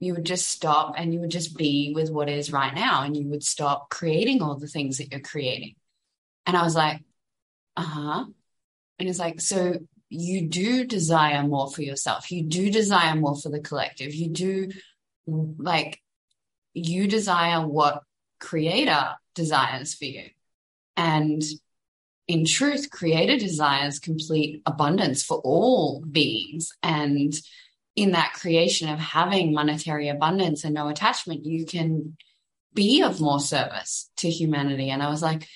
You would just stop and you would just be with what is right now and you would stop creating all the things that you're creating. And I was like, uh huh. And it's like, so you do desire more for yourself. You do desire more for the collective. You do like, you desire what creator desires for you. And in truth, creator desires complete abundance for all beings. And in that creation of having monetary abundance and no attachment, you can be of more service to humanity. And I was like,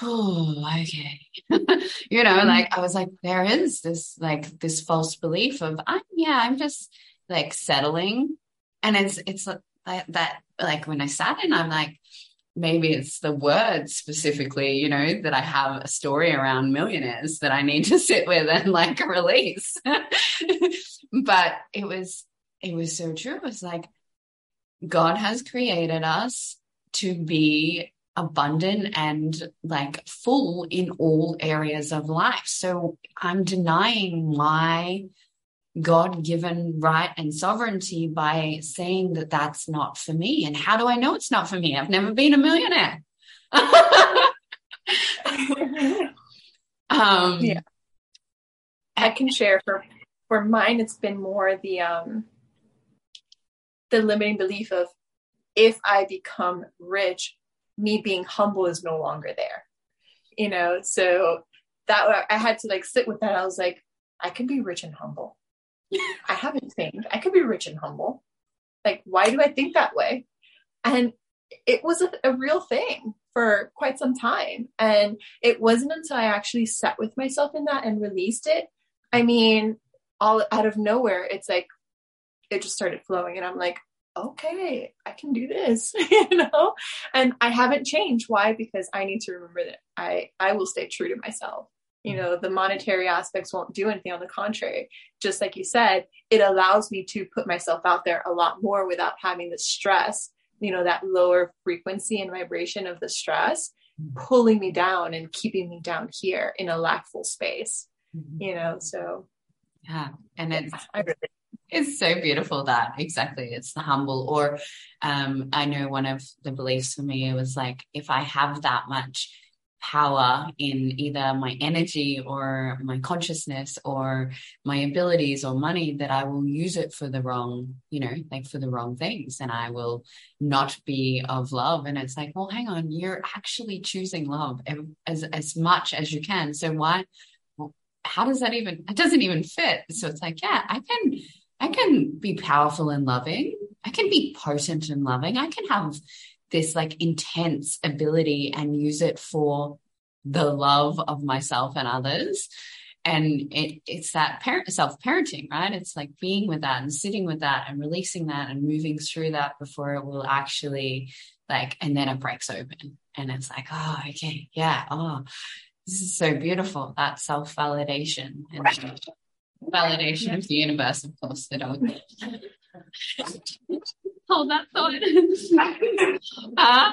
oh, okay. you know, like I was like, there is this like this false belief of I'm yeah, I'm just like settling. And it's it's like that like when I sat in, I'm like, maybe it's the words specifically, you know, that I have a story around millionaires that I need to sit with and like release. but it was, it was so true. It was like, God has created us to be abundant and like full in all areas of life. So I'm denying my God given right and sovereignty by saying that that's not for me. And how do I know it's not for me? I've never been a millionaire. um, yeah. I can share for for mine. It's been more the um the limiting belief of if I become rich, me being humble is no longer there. You know, so that I had to like sit with that. I was like, I can be rich and humble. I haven't changed. I could be rich and humble. Like, why do I think that way? And it was a, a, real thing for quite some time. And it wasn't until I actually sat with myself in that and released it. I mean, all out of nowhere, it's like it just started flowing. And I'm like, okay, I can do this, you know? And I haven't changed. Why? Because I need to remember that I, I will stay true to myself you know the monetary aspects won't do anything. On the contrary just like you said it allows me to put myself out there a lot more without having the stress you know that lower frequency and vibration of the stress pulling me down and keeping me down here in a lackful space mm-hmm. you know so. Yeah and it's it's so beautiful that exactly it's the humble or um i know one of the beliefs for me was like if i have that much power in either my energy or my consciousness or my abilities or money that I will use it for the wrong, you know, like for the wrong things and I will not be of love. And it's like, well, hang on, you're actually choosing love as, as much as you can. So why, how does that even, it doesn't even fit. So it's like, yeah, I can, I can be powerful and loving I can be potent and loving. I can have this like intense ability and use it for the love of myself and others. And it, it's that parent self parenting, right? It's like being with that and sitting with that and releasing that and moving through that before it will actually like, and then it breaks open and it's like, oh, okay, yeah, oh, this is so beautiful. That self validation and validation yeah. of the universe, of course, that I would hold that thought. uh,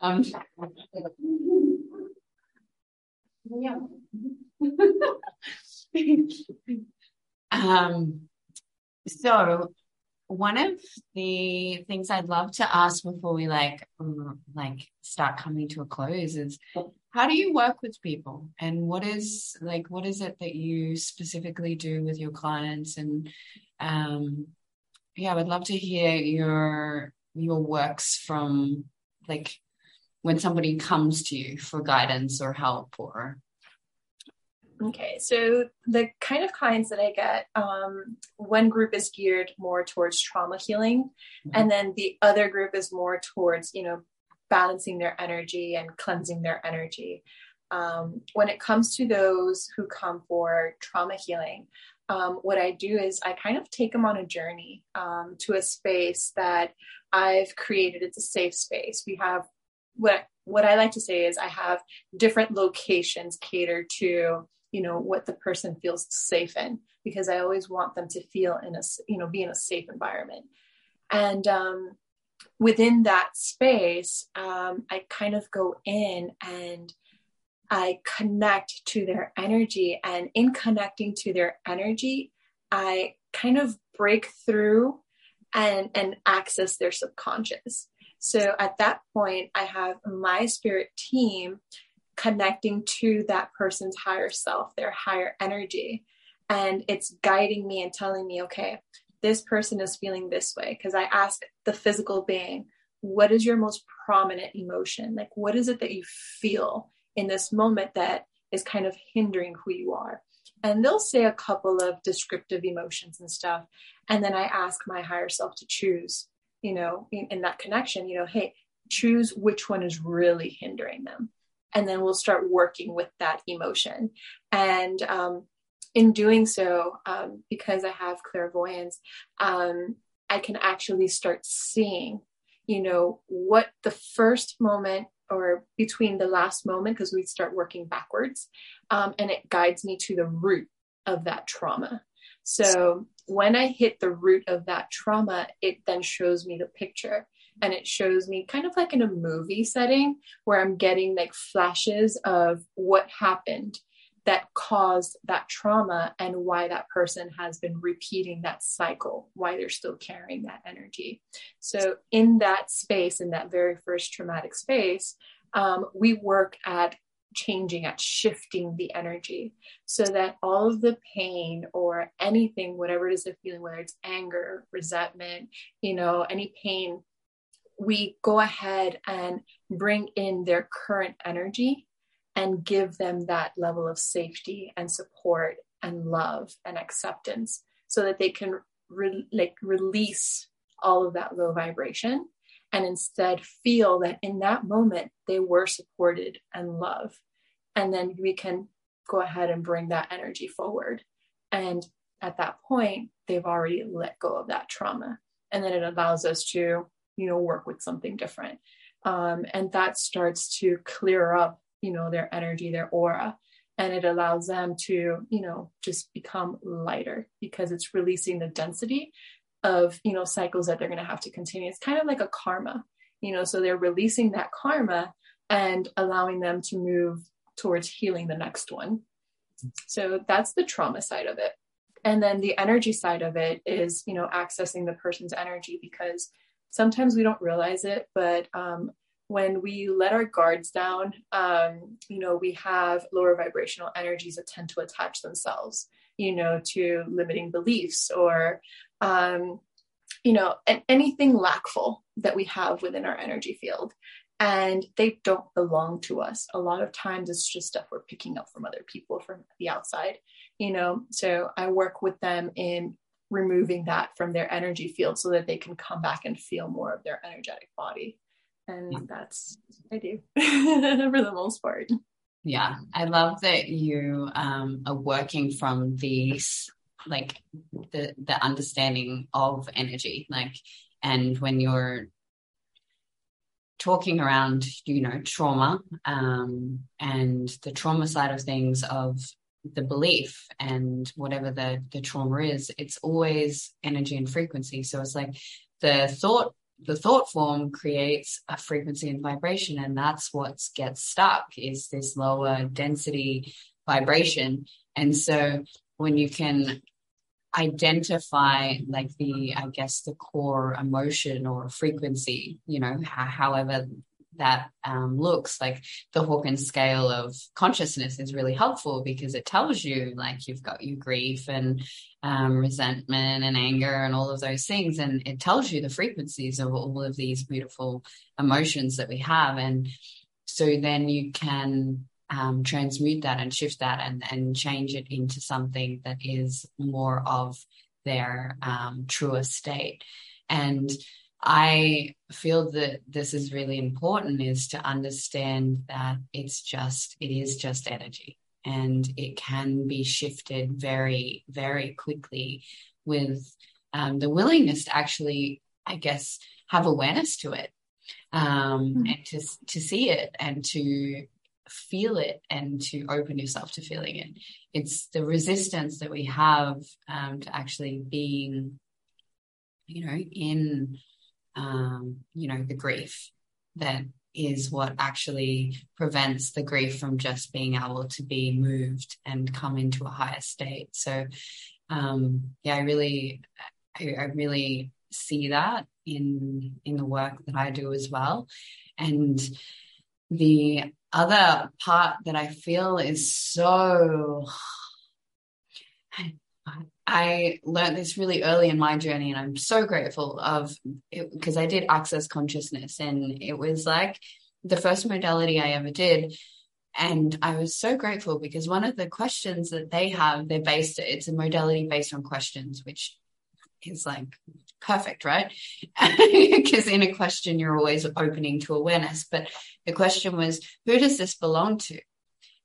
um, um, so one of the things I'd love to ask before we like um, like start coming to a close is how do you work with people? And what is like what is it that you specifically do with your clients? And um yeah I would love to hear your your works from like when somebody comes to you for guidance or help or Okay, so the kind of clients that I get, um, one group is geared more towards trauma healing, mm-hmm. and then the other group is more towards, you know, balancing their energy and cleansing their energy. Um, when it comes to those who come for trauma healing, um, what I do is I kind of take them on a journey um, to a space that I've created. It's a safe space. We have what what I like to say is I have different locations catered to you know what the person feels safe in because i always want them to feel in a you know be in a safe environment and um, within that space um, i kind of go in and i connect to their energy and in connecting to their energy i kind of break through and and access their subconscious so at that point i have my spirit team connecting to that person's higher self, their higher energy. And it's guiding me and telling me, okay, this person is feeling this way. Because I ask the physical being, what is your most prominent emotion? Like, what is it that you feel in this moment that is kind of hindering who you are? And they'll say a couple of descriptive emotions and stuff. And then I ask my higher self to choose, you know, in, in that connection, you know, hey, choose which one is really hindering them and then we'll start working with that emotion and um, in doing so um, because i have clairvoyance um, i can actually start seeing you know what the first moment or between the last moment because we start working backwards um, and it guides me to the root of that trauma. So when i hit the root of that trauma it then shows me the picture and it shows me kind of like in a movie setting where I'm getting like flashes of what happened that caused that trauma and why that person has been repeating that cycle, why they're still carrying that energy. So, in that space, in that very first traumatic space, um, we work at changing, at shifting the energy so that all of the pain or anything, whatever it is they're feeling, whether it's anger, resentment, you know, any pain we go ahead and bring in their current energy and give them that level of safety and support and love and acceptance so that they can re- like release all of that low vibration and instead feel that in that moment they were supported and loved. And then we can go ahead and bring that energy forward. And at that point they've already let go of that trauma. And then it allows us to you know work with something different. Um, and that starts to clear up you know their energy their aura and it allows them to you know just become lighter because it's releasing the density of you know cycles that they're going to have to continue. It's kind of like a karma you know so they're releasing that karma and allowing them to move towards healing the next one. So that's the trauma side of it. And then the energy side of it is you know accessing the person's energy because sometimes we don't realize it, but um, when we let our guards down, um, you know, we have lower vibrational energies that tend to attach themselves, you know, to limiting beliefs or, um, you know, and anything lackful that we have within our energy field. And they don't belong to us. A lot of times it's just stuff we're picking up from other people from the outside, you know. So I work with them in removing that from their energy field so that they can come back and feel more of their energetic body. And yeah. that's I do for the most part. Yeah, I love that you um, are working from these, like the the understanding of energy, like, and when you're talking around, you know, trauma um, and the trauma side of things of the belief and whatever the the trauma is it's always energy and frequency so it's like the thought the thought form creates a frequency and vibration and that's what gets stuck is this lower density vibration. And so when you can identify like the i guess the core emotion or frequency you know however that um, looks like the Hawkins scale of consciousness is really helpful because it tells you like you've got your grief and um, resentment and anger and all of those things. And it tells you the frequencies of all of these beautiful emotions that we have. And so then you can um, transmute that and shift that and, and change it into something that is more of their um, truer state. And I feel that this is really important is to understand that it's just, it is just energy and it can be shifted very, very quickly with um, the willingness to actually, I guess, have awareness to it um, mm-hmm. and to, to see it and to feel it and to open yourself to feeling it. It's the resistance that we have um, to actually being, you know, in um, you know, the grief that is what actually prevents the grief from just being able to be moved and come into a higher state. So, um, yeah, I really, I, I really see that in in the work that I do as well, and the other part that I feel is so I learned this really early in my journey, and I'm so grateful of it because I did access consciousness, and it was like the first modality I ever did. And I was so grateful because one of the questions that they have, they're based, it's a modality based on questions, which is like perfect, right? Because in a question, you're always opening to awareness. But the question was, who does this belong to?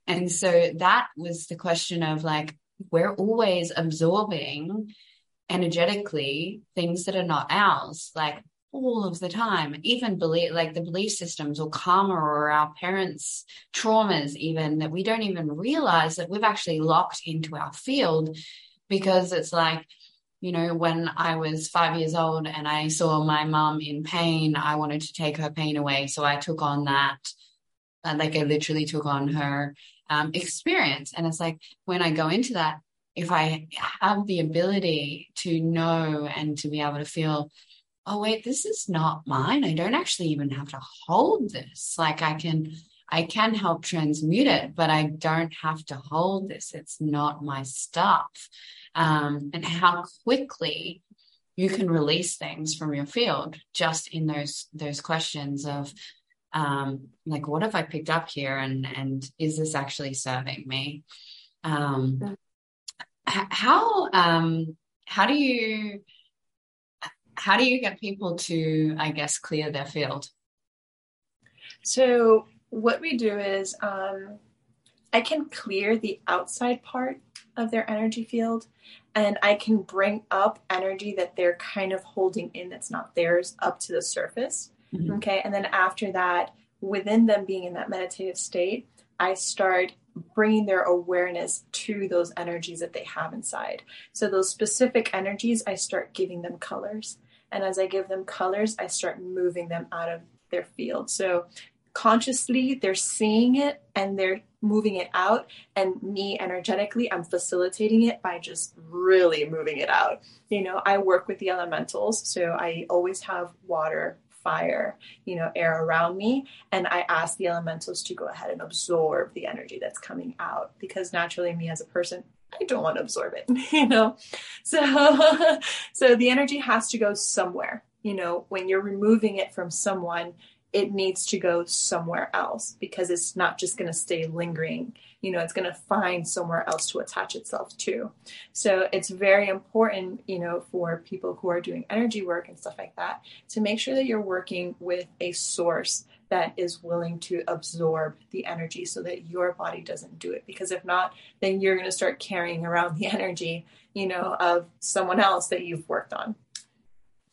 And so that was the question of like, we're always absorbing energetically things that are not ours, like all of the time, even believe like the belief systems or karma or our parents' traumas, even that we don't even realize that we've actually locked into our field because it's like, you know, when I was five years old and I saw my mom in pain, I wanted to take her pain away. So I took on that. Like I literally took on her um, experience. And it's like when I go into that, if I have the ability to know and to be able to feel, oh, wait, this is not mine. I don't actually even have to hold this. Like I can, I can help transmute it, but I don't have to hold this. It's not my stuff. Um, and how quickly you can release things from your field just in those those questions of um, like what have I picked up here and and is this actually serving me? Um, how um, how do you how do you get people to I guess clear their field? So what we do is um, I can clear the outside part of their energy field and I can bring up energy that they're kind of holding in that's not theirs up to the surface. Mm-hmm. Okay. And then after that, within them being in that meditative state, I start bringing their awareness to those energies that they have inside. So, those specific energies, I start giving them colors. And as I give them colors, I start moving them out of their field. So, consciously, they're seeing it and they're moving it out. And me energetically, I'm facilitating it by just really moving it out. You know, I work with the elementals. So, I always have water, fire, you know, air around me. And I ask the elementals to go ahead and absorb the energy that's coming out because naturally, me as a person, I don't want to absorb it, you know? So, so the energy has to go somewhere. You know, when you're removing it from someone, it needs to go somewhere else because it's not just going to stay lingering you know, it's going to find somewhere else to attach itself to. So it's very important, you know, for people who are doing energy work and stuff like that to make sure that you're working with a source that is willing to absorb the energy so that your body doesn't do it. Because if not, then you're going to start carrying around the energy, you know, of someone else that you've worked on.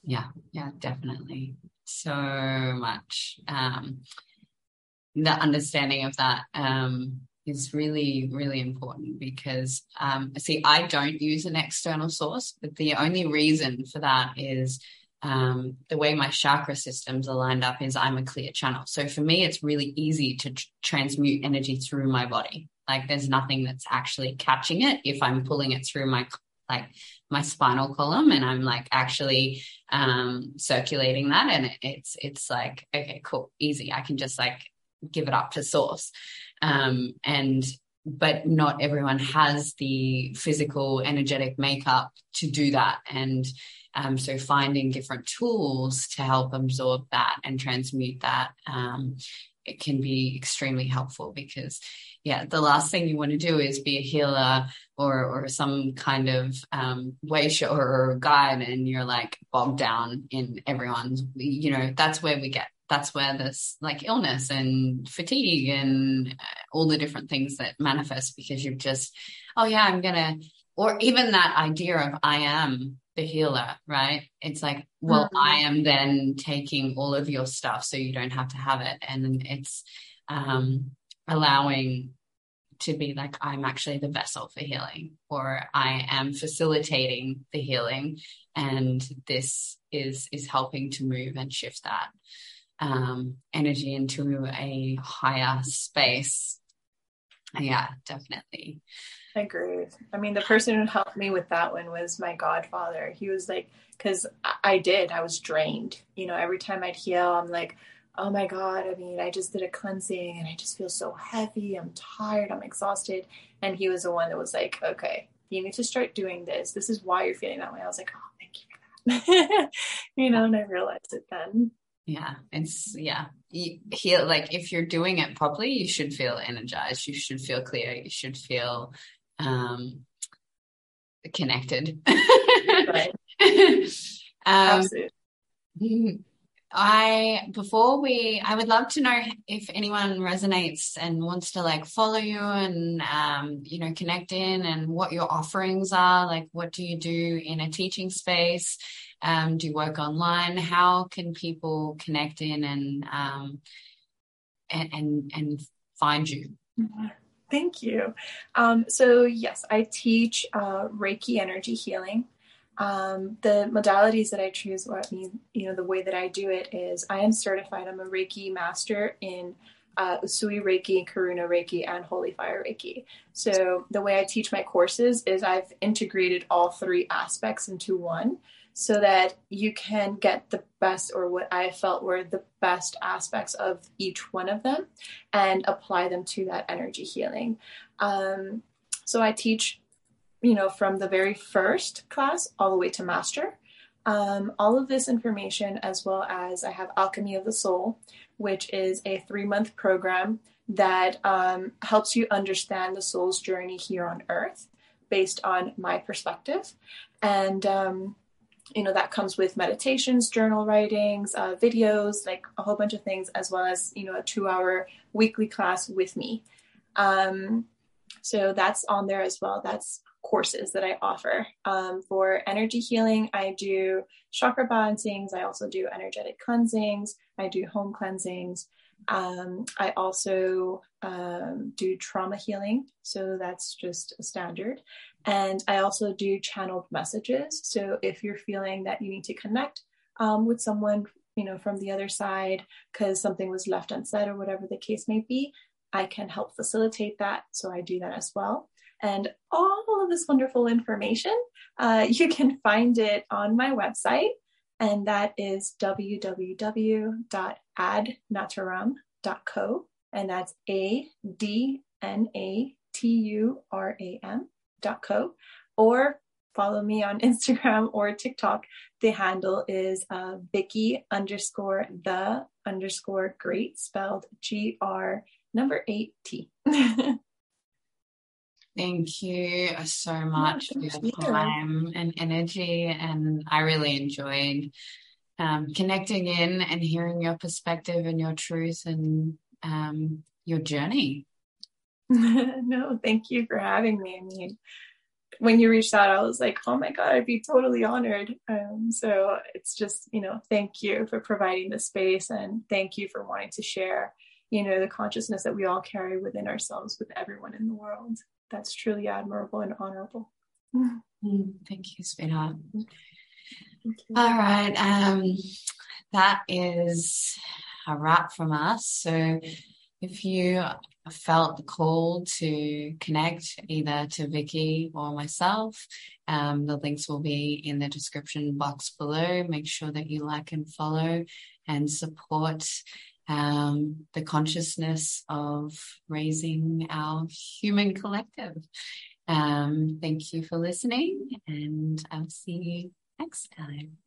Yeah, yeah, definitely. So much. Um, the understanding of that um, is really, really important because, um, see, I don't use an external source, but the only reason for that is um, the way my chakra systems are lined up is I'm a clear channel. So for me, it's really easy to tr- transmute energy through my body. Like there's nothing that's actually catching it if I'm pulling it through my like my spinal column and I'm like actually um circulating that and it's it's like okay cool easy I can just like give it up to source. Um and but not everyone has the physical energetic makeup to do that and um, so finding different tools to help absorb that and transmute that um, it can be extremely helpful because yeah the last thing you want to do is be a healer or or some kind of um, way show or guide and you're like bogged down in everyone's you know that's where we get that's where this like illness and fatigue and uh, all the different things that manifest because you've just oh yeah i'm gonna or even that idea of i am the healer, right? It's like, well, mm-hmm. I am then taking all of your stuff so you don't have to have it. And it's um, allowing to be like, I'm actually the vessel for healing, or I am facilitating the healing. And this is is helping to move and shift that um, energy into a higher space. Yeah, definitely. I agree. I mean, the person who helped me with that one was my godfather. He was like, because I did, I was drained. You know, every time I'd heal, I'm like, oh my God, I mean, I just did a cleansing and I just feel so heavy. I'm tired. I'm exhausted. And he was the one that was like, okay, you need to start doing this. This is why you're feeling that way. I was like, oh, thank you for that. you know, and I realized it then. Yeah, it's yeah. You heal like if you're doing it properly, you should feel energized. You should feel clear. You should feel um, connected. right. um, Absolutely. I before we I would love to know if anyone resonates and wants to like follow you and um, you know connect in and what your offerings are like what do you do in a teaching space um, do you work online how can people connect in and um, and, and and find you. Thank you. Um, so, yes, I teach uh, Reiki energy healing. Um, the modalities that I choose, mean, you know, the way that I do it is I am certified. I'm a Reiki master in uh, Usui Reiki, Karuna Reiki, and Holy Fire Reiki. So, the way I teach my courses is I've integrated all three aspects into one so that you can get the best or what I felt were the best aspects of each one of them and apply them to that energy healing. Um, so I teach, you know, from the very first class all the way to master. Um, all of this information, as well as I have Alchemy of the Soul, which is a three month program that um, helps you understand the soul's journey here on earth based on my perspective. And um, you know that comes with meditations journal writings uh, videos like a whole bunch of things as well as you know a two hour weekly class with me um, so that's on there as well that's courses that i offer um, for energy healing i do chakra balancings i also do energetic cleansings i do home cleansings um, I also um, do trauma healing, so that's just a standard. And I also do channeled messages. So if you're feeling that you need to connect um, with someone, you know, from the other side because something was left unsaid or whatever the case may be, I can help facilitate that. So I do that as well. And all of this wonderful information, uh, you can find it on my website, and that is www.adnaturam.co. And that's A D N A T U R A M co or follow me on Instagram or TikTok. The handle is uh, Vicky underscore the underscore great spelled G R number eight T. Thank you so much for your time and energy. And I really enjoyed um, connecting in and hearing your perspective and your truth and um, your journey. no, thank you for having me. I mean, when you reached out, I was like, oh my God, I'd be totally honored. Um, so it's just, you know, thank you for providing the space and thank you for wanting to share, you know, the consciousness that we all carry within ourselves with everyone in the world. That's truly admirable and honorable. Mm, thank you, sweetheart. All right. Um, that is a wrap from us. So if you felt the call to connect either to Vicky or myself, um, the links will be in the description box below. Make sure that you like and follow and support um, the consciousness of raising our human collective. Um, thank you for listening, and I'll see you next time.